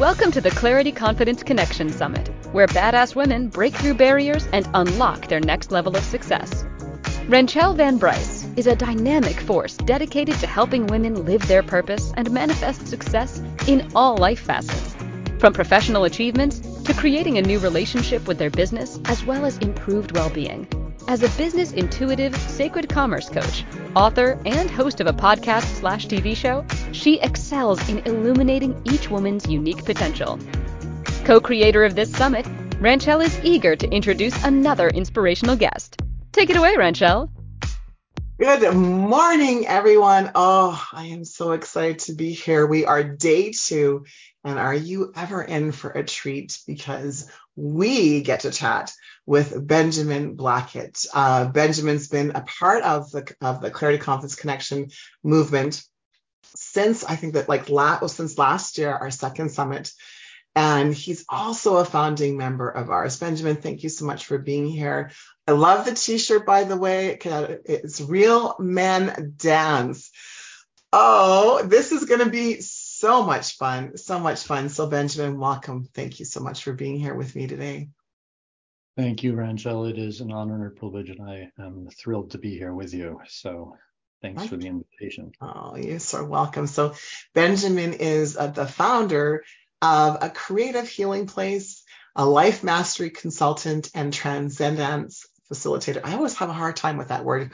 Welcome to the Clarity Confidence Connection Summit, where badass women break through barriers and unlock their next level of success. Ranchelle Van Bryce is a dynamic force dedicated to helping women live their purpose and manifest success in all life facets. From professional achievements to creating a new relationship with their business, as well as improved well being. As a business intuitive, sacred commerce coach, author, and host of a podcast slash TV show, she excels in illuminating each woman's unique potential. Co creator of this summit, Ranchelle is eager to introduce another inspirational guest. Take it away, Ranchelle. Good morning, everyone. Oh, I am so excited to be here. We are day two, and are you ever in for a treat? Because we get to chat with Benjamin Blackett. Uh, Benjamin's been a part of the of the Clarity Confidence Connection movement since I think that like last well, since last year, our second summit. And he's also a founding member of ours. Benjamin, thank you so much for being here. I love the t-shirt, by the way. It's Real Men Dance. Oh, this is going to be so much fun, so much fun. So Benjamin, welcome. Thank you so much for being here with me today. Thank you, Ranchelle. It is an honor and a privilege, and I am thrilled to be here with you. So thanks for the invitation. Oh, you're so welcome. So Benjamin is uh, the founder of a creative healing place, a life mastery consultant, and TranscenDance facilitator. I always have a hard time with that word.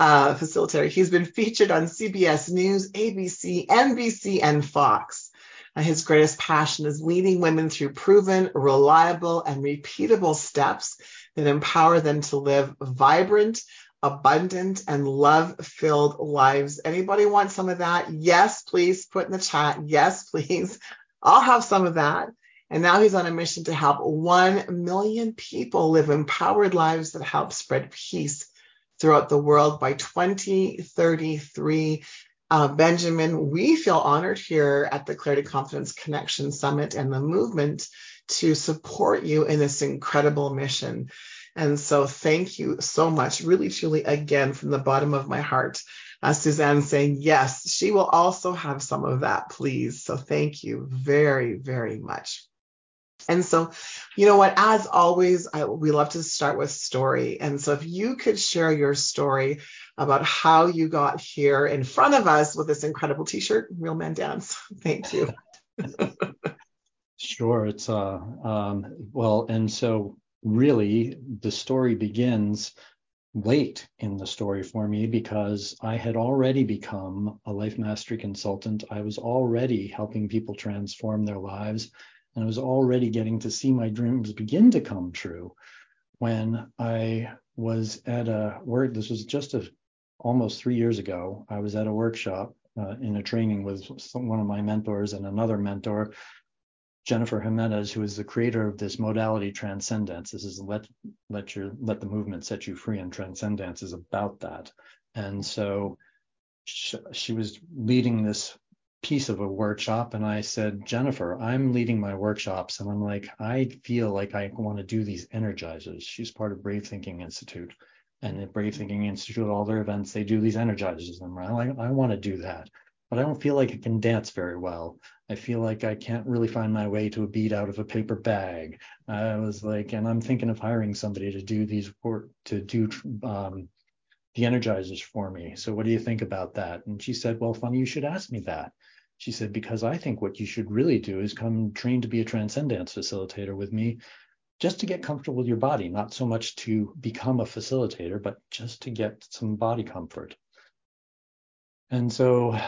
Uh, facilitator. He's been featured on CBS News, ABC, NBC, and Fox. His greatest passion is leading women through proven, reliable, and repeatable steps that empower them to live vibrant, abundant, and love filled lives. Anybody want some of that? Yes, please put in the chat. Yes, please. I'll have some of that. And now he's on a mission to help 1 million people live empowered lives that help spread peace throughout the world by 2033. Uh, Benjamin, we feel honored here at the Clarity Confidence Connection Summit and the movement to support you in this incredible mission. And so thank you so much, really, truly, again, from the bottom of my heart. Uh, Suzanne saying, yes, she will also have some of that, please. So thank you very, very much. And so, you know what, as always, I, we love to start with story. And so if you could share your story about how you got here in front of us with this incredible t-shirt, Real Men Dance. Thank you. sure. It's, uh, um, well, and so really the story begins late in the story for me because I had already become a life mastery consultant. I was already helping people transform their lives and I was already getting to see my dreams begin to come true when I was at a work. This was just a, almost three years ago. I was at a workshop uh, in a training with some, one of my mentors and another mentor, Jennifer Jimenez, who is the creator of this modality TranscenDance. This is let let your let the movement set you free, and TranscenDance is about that. And so she, she was leading this piece of a workshop and I said, Jennifer, I'm leading my workshops and I'm like, I feel like I want to do these energizers. She's part of Brave Thinking Institute. And at Brave Thinking Institute, all their events, they do these energizers. And I'm like, I want to do that. But I don't feel like I can dance very well. I feel like I can't really find my way to a beat out of a paper bag. I was like, and I'm thinking of hiring somebody to do these work, to do um, the energizers for me. So what do you think about that? And she said, well, funny, you should ask me that. She said, because I think what you should really do is come train to be a TranscenDance facilitator with me, just to get comfortable with your body, not so much to become a facilitator, but just to get some body comfort. And so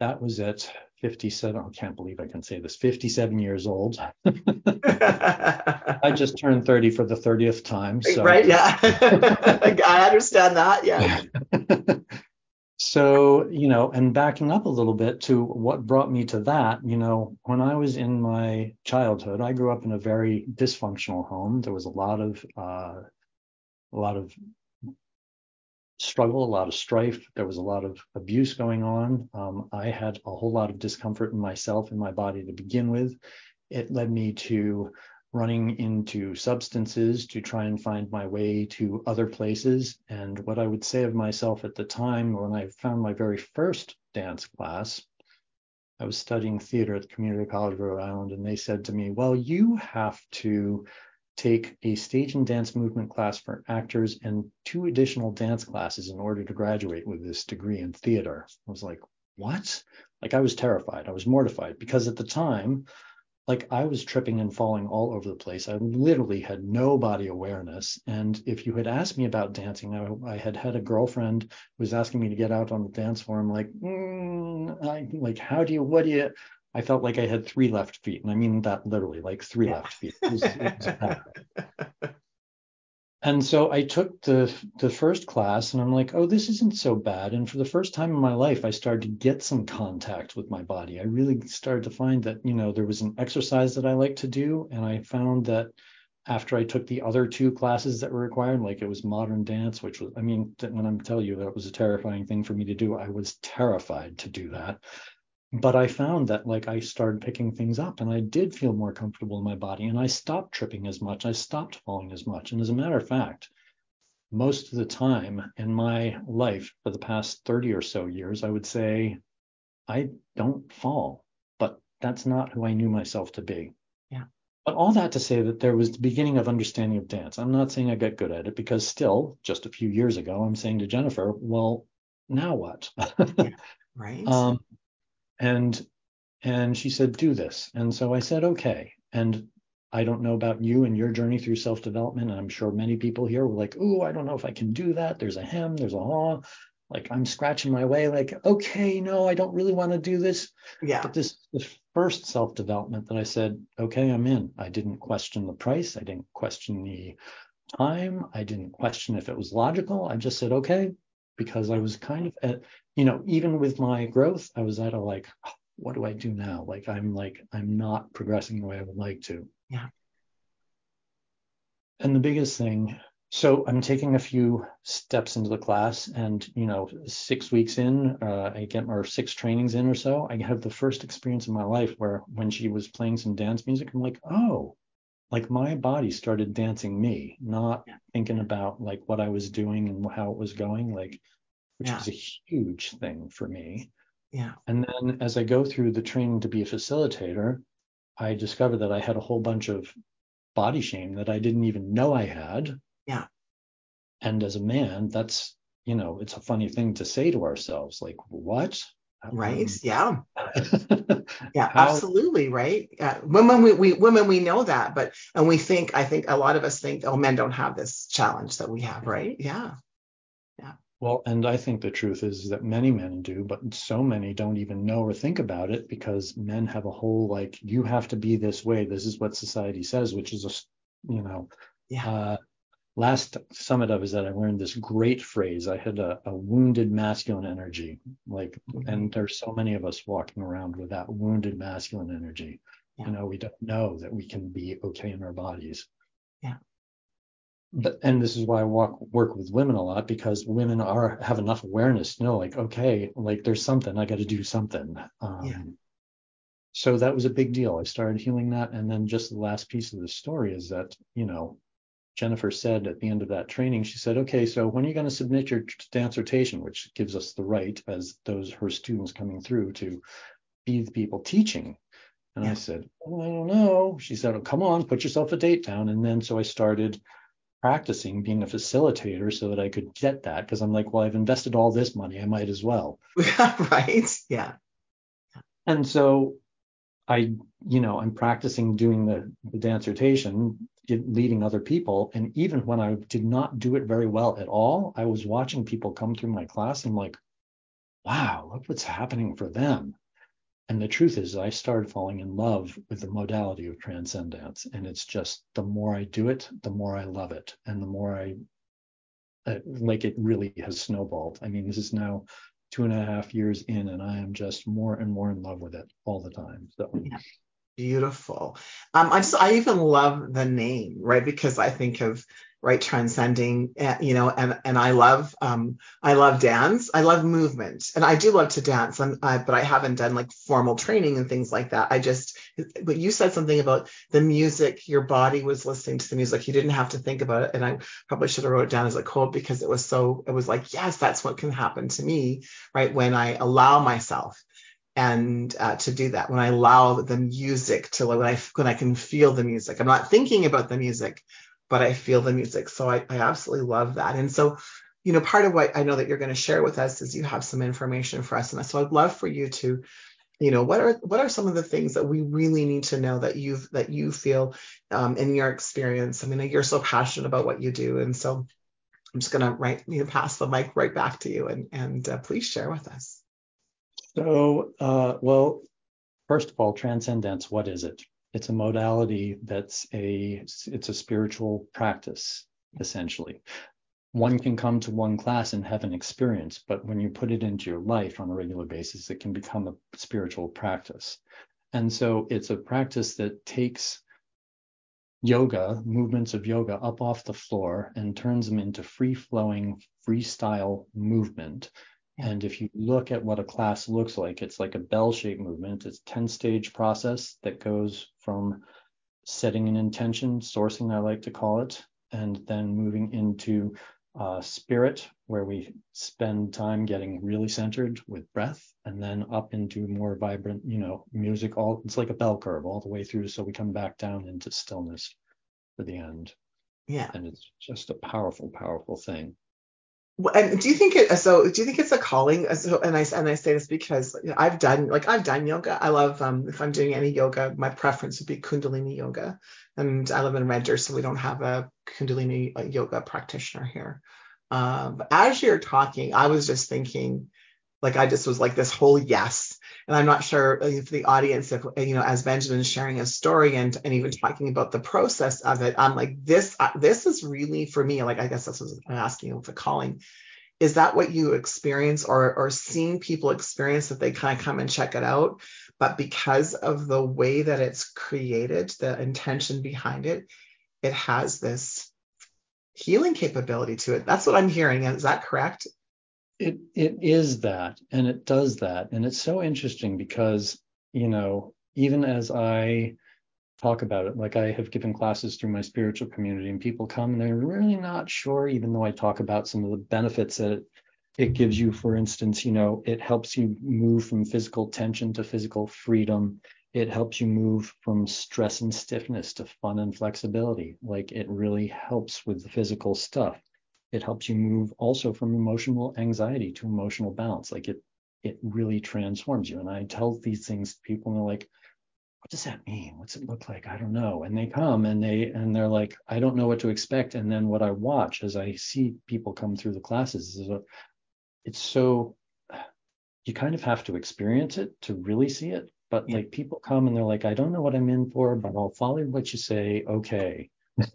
that was at 57. I can't believe I can say this 57 years old. I just turned 30 for the 30th time. So. Right. Yeah. I understand that. Yeah. So, you know, and backing up a little bit to what brought me to that, you know, when I was in my childhood, I grew up in a very dysfunctional home. There was a lot of, uh, a lot of struggle, a lot of strife. There was a lot of abuse going on. Um, I had a whole lot of discomfort in myself and my body to begin with. It led me to running into substances to try and find my way to other places. And what I would say of myself at the time when I found my very first dance class, I was studying theater at the Community College of Rhode Island, and they said to me, Well, you have to take a stage and dance movement class for actors and two additional dance classes in order to graduate with this degree in theater. I was like, What? Like, I was terrified. I was mortified because at the time, like I was tripping and falling all over the place. I literally had no body awareness. And if you had asked me about dancing, I, I had had a girlfriend who was asking me to get out on the dance floor. I'm like, mm, I, like, how do you, what do you, I felt like I had three left feet. And I mean that literally, like three yeah. left feet. It was, it was and so I took the the first class and I'm like, oh, this isn't so bad. And for the first time in my life, I started to get some contact with my body. I really started to find that, you know, there was an exercise that I like to do. And I found that after I took the other two classes that were required, like it was modern dance, which was, I mean, when I'm telling you that was a terrifying thing for me to do, I was terrified to do that but I found that like I started picking things up and I did feel more comfortable in my body and I stopped tripping as much. I stopped falling as much. And as a matter of fact, most of the time in my life for the past 30 or so years, I would say I don't fall, but that's not who I knew myself to be. Yeah. But all that to say that there was the beginning of understanding of dance. I'm not saying I got good at it because still, just a few years ago, I'm saying to Jennifer, well, now what? yeah, right. Um, and and she said do this. And so i said okay. And i don't know about you and your journey through self-development and i'm sure many people here were like oh i don't know if i can do that. There's a hem there's a haw. Like i'm scratching my way like okay no i don't really want to do this. Yeah. But this the first self-development that i said okay i'm in. I didn't question the price. I didn't question the time. I didn't question if it was logical. I just said okay because I was kind of at, you know, even with my growth, I was at a like, what do I do now? Like I'm like, I'm not progressing the way I would like to. Yeah. And the biggest thing, so I'm taking a few steps into the class, and you know, six weeks in, uh, I get or six trainings in or so, I have the first experience in my life where when she was playing some dance music, I'm like, oh, like my body started dancing me, not yeah. thinking about like what I was doing and how it was going, like which yeah. is a huge thing for me. Yeah. And then as I go through the training to be a facilitator, I discovered that I had a whole bunch of body shame that I didn't even know I had. Yeah. And as a man, that's, you know, it's a funny thing to say to ourselves, like, what? Right. Yeah. yeah, How? absolutely. Right. Uh, women, we, we, women, we know that, but, and we think, I think a lot of us think, oh, men don't have this challenge that we have. Right. Yeah. Yeah. Well, and I think the truth is that many men do, but so many don't even know or think about it because men have a whole like, you have to be this way. This is what society says, which is a, you know, yeah. Uh, last summit I was at, I learned this great phrase. I had a, a wounded masculine energy, like, mm-hmm. and there's so many of us walking around with that wounded masculine energy. Yeah. You know, we don't know that we can be okay in our bodies. Yeah. But and this is why I walk work with women a lot because women are have enough awareness to know, like, okay, like there's something I got to do something. Um, yeah. So that was a big deal. I started healing that, and then just the last piece of the story is that you know Jennifer said at the end of that training, she said, okay, so when are you going to submit your dissertation, which gives us the right as those her students coming through to be the people teaching. And yeah. I said, well, I don't know. She said, oh, come on, put yourself a date down. And then so I started practicing being a facilitator so that I could get that because I'm like, well, I've invested all this money, I might as well. right. Yeah. And so I, you know, I'm practicing doing the, the dissertation leading other people. And even when I did not do it very well at all, I was watching people come through my class and like, wow, look what's happening for them. And the truth is, I started falling in love with the modality of TranscenDance. And it's just the more I do it, the more I love it. And the more I, uh, like, it really has snowballed. I mean, this is now two and a half years in, and I am just more and more in love with it all the time. So, yeah. Beautiful. Um, I just, I even love the name, right? Because I think of, right, transcending, eh, you know, and, and I love, um, I love dance. I love movement and I do love to dance. And I, but I haven't done like formal training and things like that. I just, but you said something about the music, your body was listening to the music. You didn't have to think about it. And I probably should have wrote it down as a quote because it was so, it was like, yes, that's what can happen to me, right? When I allow myself and uh, to do that when I allow the music to when I when I can feel the music. I'm not thinking about the music, but I feel the music. So I, I absolutely love that. And so, you know, part of what I know that you're going to share with us is you have some information for us. And so I'd love for you to, you know, what are what are some of the things that we really need to know that you've that you feel um, in your experience? I mean, you're so passionate about what you do, and so I'm just going to right, you know, pass the mic right back to you, and and uh, please share with us. So, uh, well, first of all, TranscenDance, what is it? It's a modality that's a it's a spiritual practice essentially. One can come to one class and have an experience, but when you put it into your life on a regular basis, it can become a spiritual practice. And so it's a practice that takes yoga, movements of yoga up off the floor and turns them into free flowing, freestyle movement and if you look at what a class looks like, it's like a bell shaped movement. It's a 10 stage process that goes from setting an intention, sourcing, I like to call it, and then moving into uh, spirit, where we spend time getting really centered with breath, and then up into more vibrant, you know, music. All it's like a bell curve all the way through. So we come back down into stillness for the end. Yeah. And it's just a powerful, powerful thing. And do you think it so do you think it's a calling so and I and I say this because you know, I've done like I've done yoga. I love um if I'm doing any yoga my preference would be kundalini yoga. And I live in Red Deer so we don't have a kundalini uh, yoga practitioner here. Um as you're talking I was just thinking like I just was like this whole yes and I'm not sure if the audience, if you know, as Benjamin's sharing his story and and even talking about the process of it, I'm like this. Uh, this is really for me. Like I guess that's what I'm asking with the calling. Is that what you experience, or or seeing people experience that they kind of come and check it out, but because of the way that it's created, the intention behind it, it has this healing capability to it. That's what I'm hearing. Is that correct? It it is that, and it does that, and it's so interesting because you know even as I talk about it, like I have given classes through my spiritual community, and people come and they're really not sure, even though I talk about some of the benefits that it, it gives you. For instance, you know, it helps you move from physical tension to physical freedom. It helps you move from stress and stiffness to fun and flexibility. Like it really helps with the physical stuff it helps you move also from emotional anxiety to emotional balance. Like it, it really transforms you. And I tell these things to people and they're like, what does that mean? What's it look like? I don't know. And they come and they and they're like, I don't know what to expect. And then what I watch as I see people come through the classes is a, it's so you kind of have to experience it to really see it. But yeah. like people come and they're like, I don't know what I'm in for, but I'll follow what you say. Okay.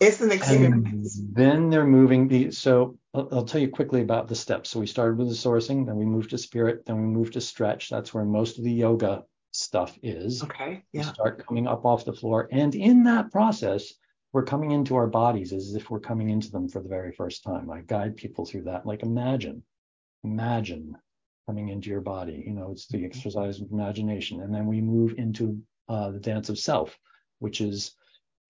it's an experience. And then they're moving the so I'll, I'll, tell you quickly about the steps. So we started with the sourcing, then we moved to spirit, then we moved to stretch. That's where most of the yoga stuff is. Okay. Yeah. We start coming up off the floor. And in that process, we're coming into our bodies as if we're coming into them for the very first time. I guide people through that. Like imagine, imagine coming into your body. You know, it's the mm-hmm. exercise of imagination. And then we move into uh, the dance of self, which is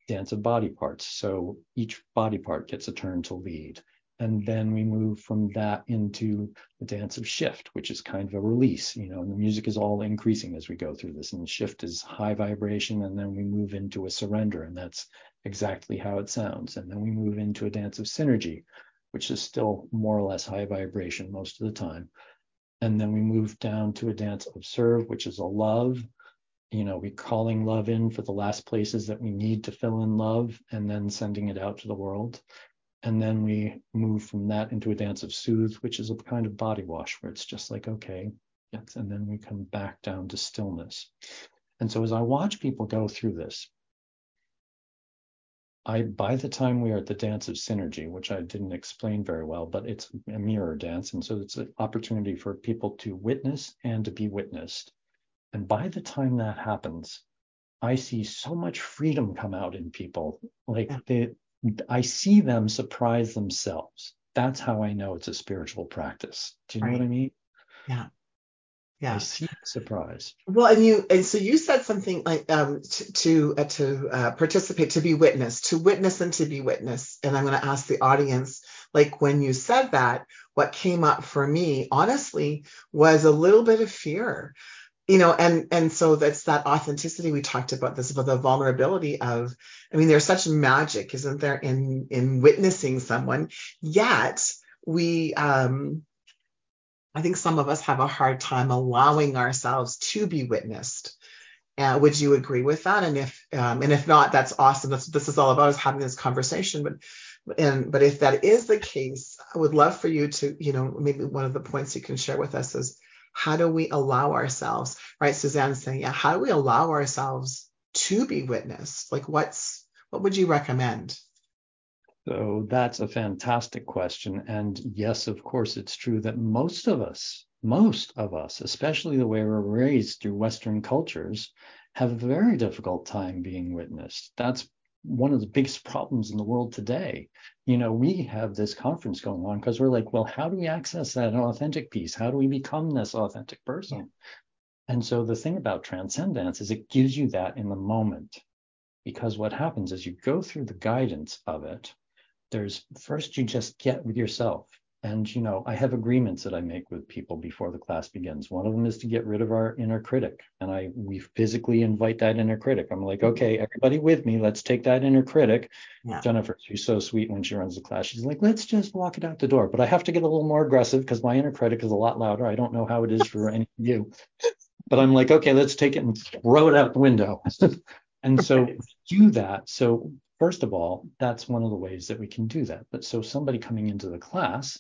dance of body parts. So each body part gets a turn to lead. And then we move from that into the dance of shift, which is kind of a release, you know, and the music is all increasing as we go through this. And shift is high vibration. And then we move into a surrender. And that's exactly how it sounds. And then we move into a dance of synergy, which is still more or less high vibration most of the time. And then we move down to a dance of serve, which is a love you know, we calling love in for the last places that we need to fill in love and then sending it out to the world. And then we move from that into a dance of soothe, which is a kind of body wash where it's just like, okay, yes. And then we come back down to stillness. And so as I watch people go through this, I by the time we are at the dance of synergy, which I didn't explain very well, but it's a mirror dance. And so it's an opportunity for people to witness and to be witnessed. And by the time that happens, I see so much freedom come out in people. Like they, I see them surprise themselves. That's how I know it's a spiritual practice. Do you know right. what I mean? Yeah. Yeah. I see surprise. Well, and you and so you said something like um to to, uh, to uh, participate, to be witness, to witness and to be witness. And I'm going to ask the audience like when you said that, what came up for me, honestly, was a little bit of fear. You know, and and so that's that authenticity we talked about this about the vulnerability of, I mean, there's such magic, isn't there, in in witnessing someone, yet we um I think some of us have a hard time allowing ourselves to be witnessed. Uh, would you agree with that? And if um, and if not, that's awesome. That's this is all about is having this conversation. But and but if that is the case, I would love for you to, you know, maybe one of the points you can share with us is how do we allow ourselves, right? Suzanne's saying, yeah, how do we allow ourselves to be witnessed? Like what's what would you recommend? So that's a fantastic question. And yes, of course, it's true that most of us, most of us, especially the way we're raised through Western cultures, have a very difficult time being witnessed. That's one of the biggest problems in the world today. You know, we have this conference going on because we're like, well, how do we access that authentic piece? How do we become this authentic person? And so the thing about TranscenDance is it gives you that in the moment. Because what happens is you go through the guidance of it there's first you just get with yourself and you know i have agreements that i make with people before the class begins. One of them is to get rid of our inner critic. And i we physically invite that inner critic. I'm like okay mm-hmm. everybody with me let's take that inner critic. Yeah. jennifer she's so sweet when she runs the class. She's like let's just walk it out the door. But i have to get a little more aggressive because my inner critic is a lot louder. I don't know how it is for any of you. But i'm like okay let's take it and throw it out the window. And so do that. So First of all, that's one of the ways that we can do that. But so somebody coming into the class,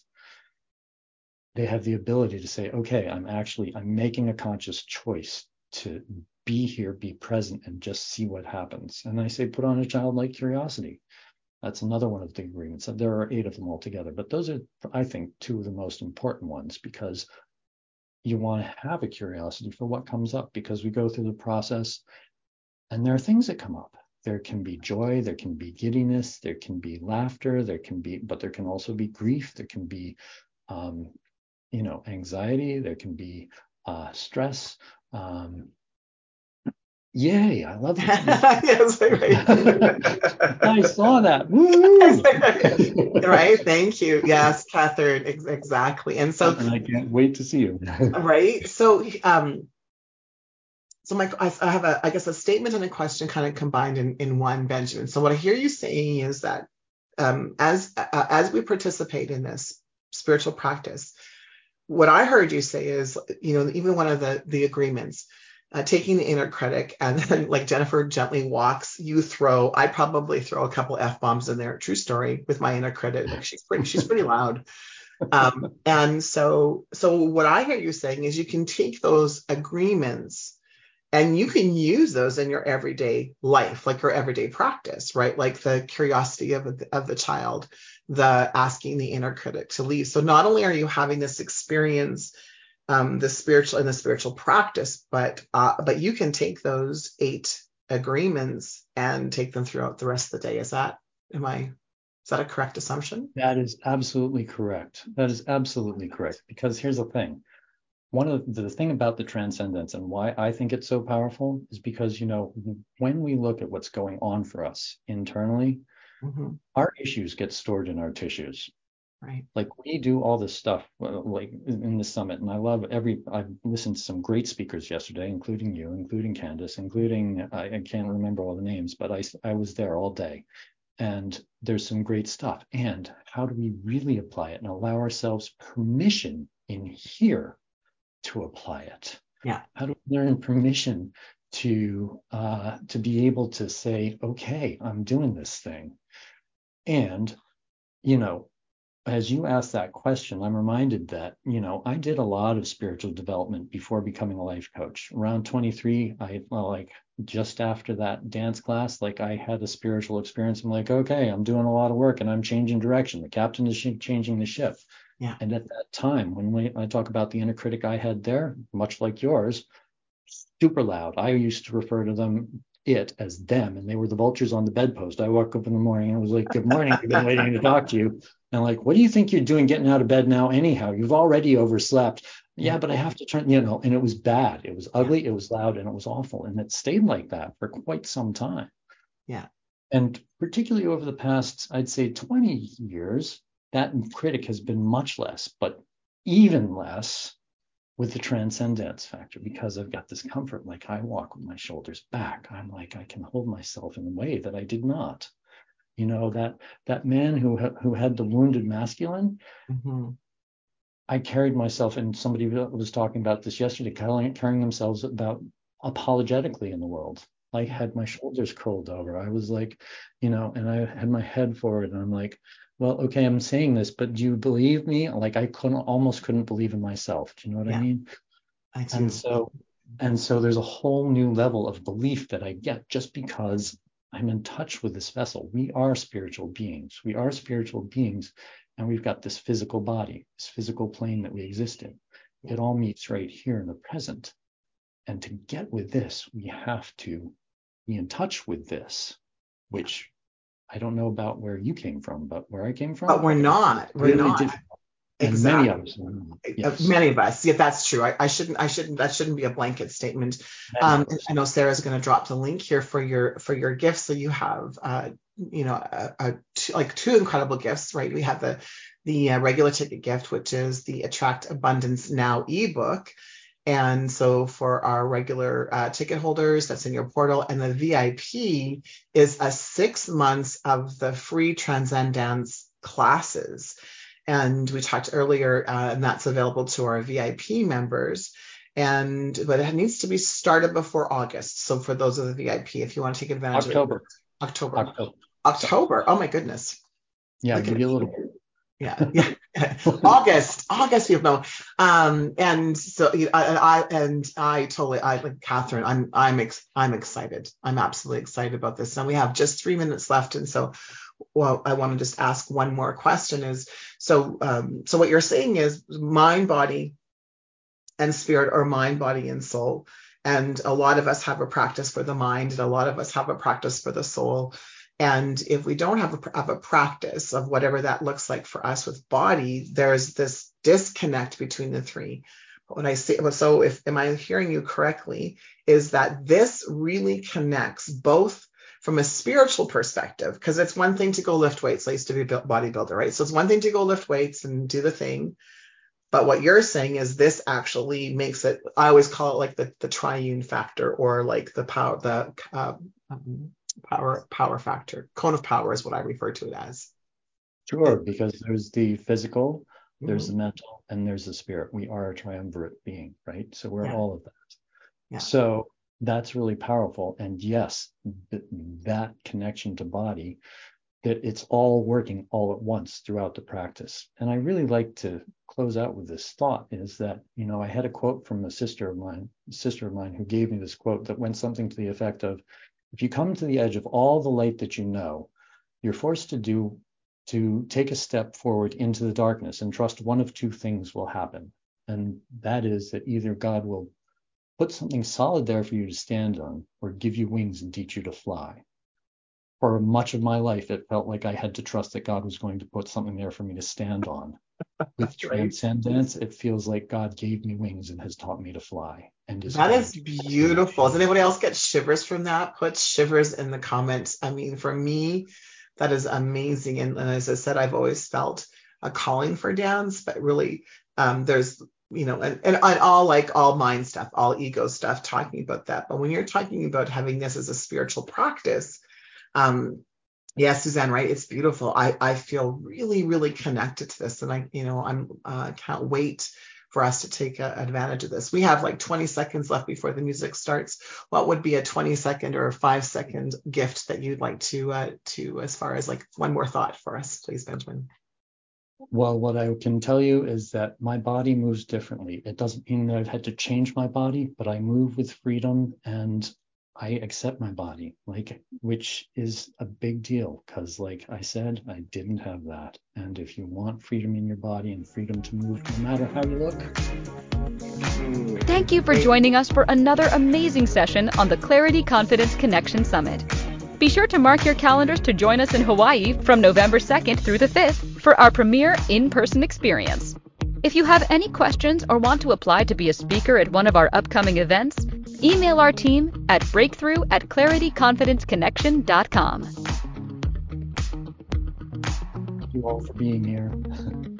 they have the ability to say, okay, I'm actually I'm making a conscious choice to be here, be present, and just see what happens. And I say, put on a childlike curiosity. That's another one of the agreements. There are eight of them altogether, but those are, I think, two of the most important ones because you want to have a curiosity for what comes up because we go through the process and there are things that come up there can be joy, there can be giddiness, there can be laughter, there can be, but there can also be grief, there can be, um, you know, anxiety, there can be uh, stress. Um, yay, I love it. yes, I saw that. right, thank you. Yes, Catherine, ex- exactly. And so, and I can't wait to see you. right. So, um, so my I, have a I guess a statement and a question kind of combined in, in one, Benjamin. So what I hear you saying is that um, as uh, as we participate in this spiritual practice, what I heard you say is, you know, even one of the the agreements, uh, taking the inner critic and then like Jennifer gently walks, you throw. I probably throw a couple f bombs in there. True story with my inner critic. Like she's pretty she's pretty loud. Um, and so so what I hear you saying is you can take those agreements and you can use those in your everyday life like your everyday practice right like the curiosity of, of the child the asking the inner critic to leave. So not only are you having this experience um, the spiritual and the spiritual practice but uh, but you can take those eight agreements and take them throughout the rest of the day. Is that am i is that a correct assumption? That is absolutely correct. That is absolutely correct. Because here's the thing. One of the, the thing about the TranscenDance and why I think it's so powerful is because you know when we look at what's going on for us internally, mm-hmm. our issues get stored in our tissues. Right. Like we do all this stuff like in the summit, and I love every. I've listened to some great speakers yesterday, including you, including Candace, including I, I can't remember all the names, but I I was there all day, and there's some great stuff. And how do we really apply it and allow ourselves permission in here to apply it? Yeah. How do we learn permission to uh, to be able to say, okay, I'm doing this thing, and you know, as you ask that question, I'm reminded that you know I did a lot of spiritual development before becoming a life coach. Around 23, I well, like just after that dance class, like I had a spiritual experience. I'm like, okay, I'm doing a lot of work and I'm changing direction. The captain is changing the ship. Yeah. And at that time, when we, I talk about the inner critic I had there, much like yours, super loud. I used to refer to them, it as them, and they were the vultures on the bedpost. I woke up in the morning and was like, Good morning, I've been waiting to talk to you. And like, what do you think you're doing getting out of bed now, anyhow? You've already overslept. Yeah, but I have to turn, you know, and it was bad. It was ugly, yeah. it was loud, and it was awful. And it stayed like that for quite some time. Yeah. And particularly over the past, I'd say 20 years, that critic has been much less, but even less with the TranscenDance factor because I've got this comfort. Like I walk with my shoulders back. I'm like I can hold myself in a way that I did not. You know that that man who who had the wounded masculine. Mm-hmm. I carried myself, and somebody was talking about this yesterday, carrying themselves about apologetically in the world. I had my shoulders curled over. I was like, you know, and I had my head forward, and I'm like, well, okay, I'm saying this, but do you believe me? Like I couldn't almost couldn't believe in myself. Do you know what yeah, I mean? I do. And so and so there's a whole new level of belief that I get just because I'm in touch with this vessel. We are spiritual beings. We are spiritual beings, and we've got this physical body, this physical plane that we exist in. It all meets right here in the present. And to get with this, we have to be in touch with this, which I don't know about where you came from, but where I came from. But we're not. We're really not. Exactly. Many of us. Yes. Many of us. Yeah, that's true. I, I, shouldn't. I shouldn't. That shouldn't be a blanket statement. Um, I know Sarah's going to drop the link here for your for your gifts. So you have, uh, you know, a, a two, like two incredible gifts, right? We have the the uh, regular ticket gift, which is the Attract Abundance Now ebook, and so for our regular uh, ticket holders, that's in your portal. And the VIP is a six months of the free TranscenDance classes. And we talked earlier, uh, and that's available to our VIP members. And but it needs to be started before August. So for those of the VIP, if you want to take advantage October. of it, October. October. October. Oh my goodness. Yeah, give you a little yeah, yeah. August, August, you know. Um, and so I, I, and I totally, I like Catherine. I'm, I'm, ex, I'm excited. I'm absolutely excited about this. And we have just three minutes left, and so, well, I want to just ask one more question. Is so, um, so what you're saying is mind, body, and spirit, or mind, body, and soul. And a lot of us have a practice for the mind, and a lot of us have a practice for the soul. And if we don't have a, have a practice of whatever that looks like for us with body, there's this disconnect between the three. When I say, so if, am I hearing you correctly, is that this really connects both from a spiritual perspective, because it's one thing to go lift weights. I used to be a bodybuilder, right? So it's one thing to go lift weights and do the thing. But what you're saying is this actually makes it, I always call it like the, the triune factor or like the power, the, uh, power power factor. Cone of power is what I refer to it as. Sure, because there's the physical, there's mm-hmm. the mental, and there's the spirit. We are a triumvirate being, right? So we're yeah. all of that. Yeah. So that's really powerful. And yes, th- that connection to body, that it's all working all at once throughout the practice. And I really like to close out with this thought is that, you know, I had a quote from a sister of mine, sister of mine who gave me this quote that went something to the effect of, if you come to the edge of all the light that you know, you're forced to do to take a step forward into the darkness and trust one of two things will happen. And that is that either God will put something solid there for you to stand on or give you wings and teach you to fly. For much of my life, it felt like I had to trust that God was going to put something there for me to stand on. With TranscenDance, it feels like God gave me wings and has taught me to fly. And is that is beautiful. Does anybody else get shivers from that? Put shivers in the comments. I mean, for me, that is amazing. And, and as I said, I've always felt a calling for dance, but really, um, there's you know, and, and, and all like all mind stuff, all ego stuff, talking about that. But when you're talking about having this as a spiritual practice, um, yeah, Suzanne, right? It's beautiful. I, I feel really, really connected to this, and I, you know, I'm uh, can't wait for us to take uh, advantage of this. We have like 20 seconds left before the music starts. What would be a 20 second or a five second gift that you'd like to uh, to as far as like one more thought for us, please, Benjamin? Well, what I can tell you is that my body moves differently. It doesn't mean that I've had to change my body, but I move with freedom and I accept my body, like, which is a big deal because, like I said, I didn't have that. And if you want freedom in your body and freedom to move no matter how you look. Thank you for joining us for another amazing session on the Clarity Confidence Connection Summit. Be sure to mark your calendars to join us in Hawaii from November 2nd through the 5th for our premier in person experience. If you have any questions or want to apply to be a speaker at one of our upcoming events, email our team at breakthrough at clarityconfidenceconnection.com. Thank you all for being here.